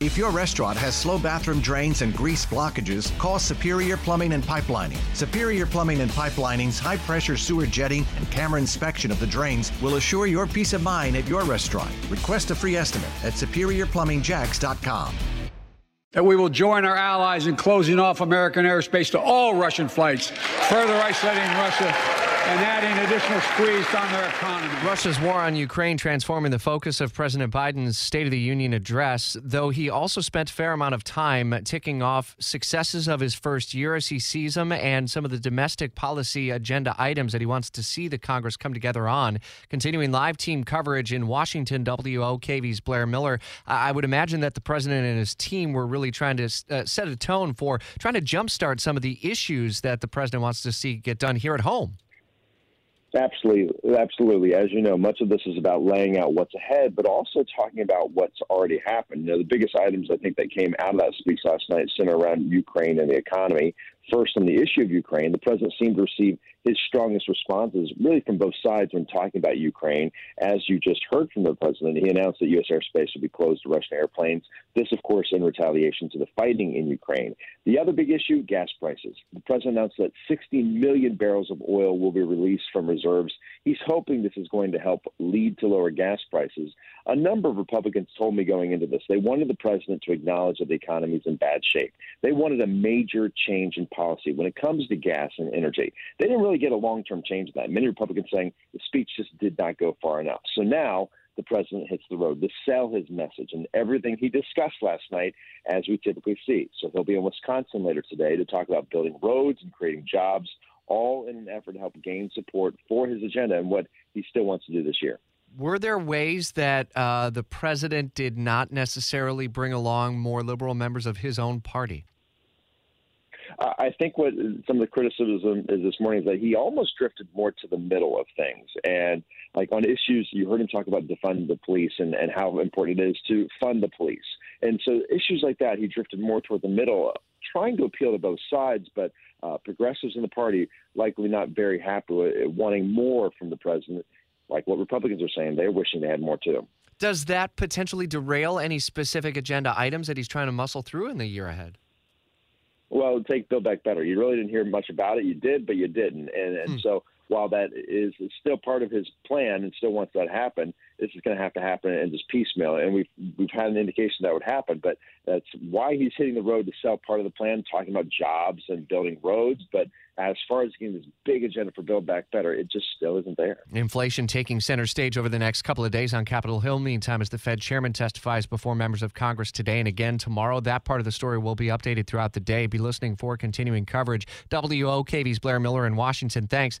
If your restaurant has slow bathroom drains and grease blockages, call Superior Plumbing and Pipelining. Superior Plumbing and Pipelining's high pressure sewer jetting and camera inspection of the drains will assure your peace of mind at your restaurant. Request a free estimate at superiorplumbingjacks.com. That we will join our allies in closing off American airspace to all Russian flights, further isolating Russia and adding additional squeeze on their economy. Russia's war on Ukraine transforming the focus of President Biden's State of the Union address, though he also spent a fair amount of time ticking off successes of his first year as he sees them and some of the domestic policy agenda items that he wants to see the Congress come together on. Continuing live team coverage in Washington, WOKV's Blair Miller. I would imagine that the president and his team were really trying to uh, set a tone for trying to jumpstart some of the issues that the president wants to see get done here at home. Absolutely, absolutely. As you know, much of this is about laying out what's ahead, but also talking about what's already happened. You know, the biggest items I think that came out of that speech last night center around Ukraine and the economy. First, on the issue of Ukraine, the president seemed to receive his strongest responses really from both sides when talking about Ukraine. As you just heard from the president, he announced that U.S. airspace would be closed to Russian airplanes. This, of course, in retaliation to the fighting in Ukraine. The other big issue gas prices. The president announced that 60 million barrels of oil will be released from reserves. He's hoping this is going to help lead to lower gas prices. A number of Republicans told me going into this they wanted the president to acknowledge that the economy is in bad shape. They wanted a major change in policy when it comes to gas and energy. They didn't really get a long term change in that. Many Republicans saying the speech just did not go far enough. So now the president hits the road to sell his message and everything he discussed last night, as we typically see. So he'll be in Wisconsin later today to talk about building roads and creating jobs, all in an effort to help gain support for his agenda and what he still wants to do this year were there ways that uh, the president did not necessarily bring along more liberal members of his own party? I think what some of the criticism is this morning is that he almost drifted more to the middle of things. And like on issues, you heard him talk about defunding the police and, and how important it is to fund the police. And so issues like that, he drifted more toward the middle, trying to appeal to both sides, but uh, progressives in the party likely not very happy with it, wanting more from the president like what Republicans are saying, they're wishing they had more too. Does that potentially derail any specific agenda items that he's trying to muscle through in the year ahead? Well, take Build Back Better. You really didn't hear much about it. You did, but you didn't. And, and hmm. so while that is still part of his plan and still wants that to happen, this is going to have to happen in just piecemeal. And we've we've had an indication that would happen, but that's why he's hitting the road to sell part of the plan, talking about jobs and building roads. But as far as getting this big agenda for Build Back Better, it just still isn't there. Inflation taking center stage over the next couple of days on Capitol Hill. Meantime, as the Fed chairman testifies before members of Congress today and again tomorrow, that part of the story will be updated throughout the day. Be listening for continuing coverage. WOKV's Blair Miller in Washington. Thanks.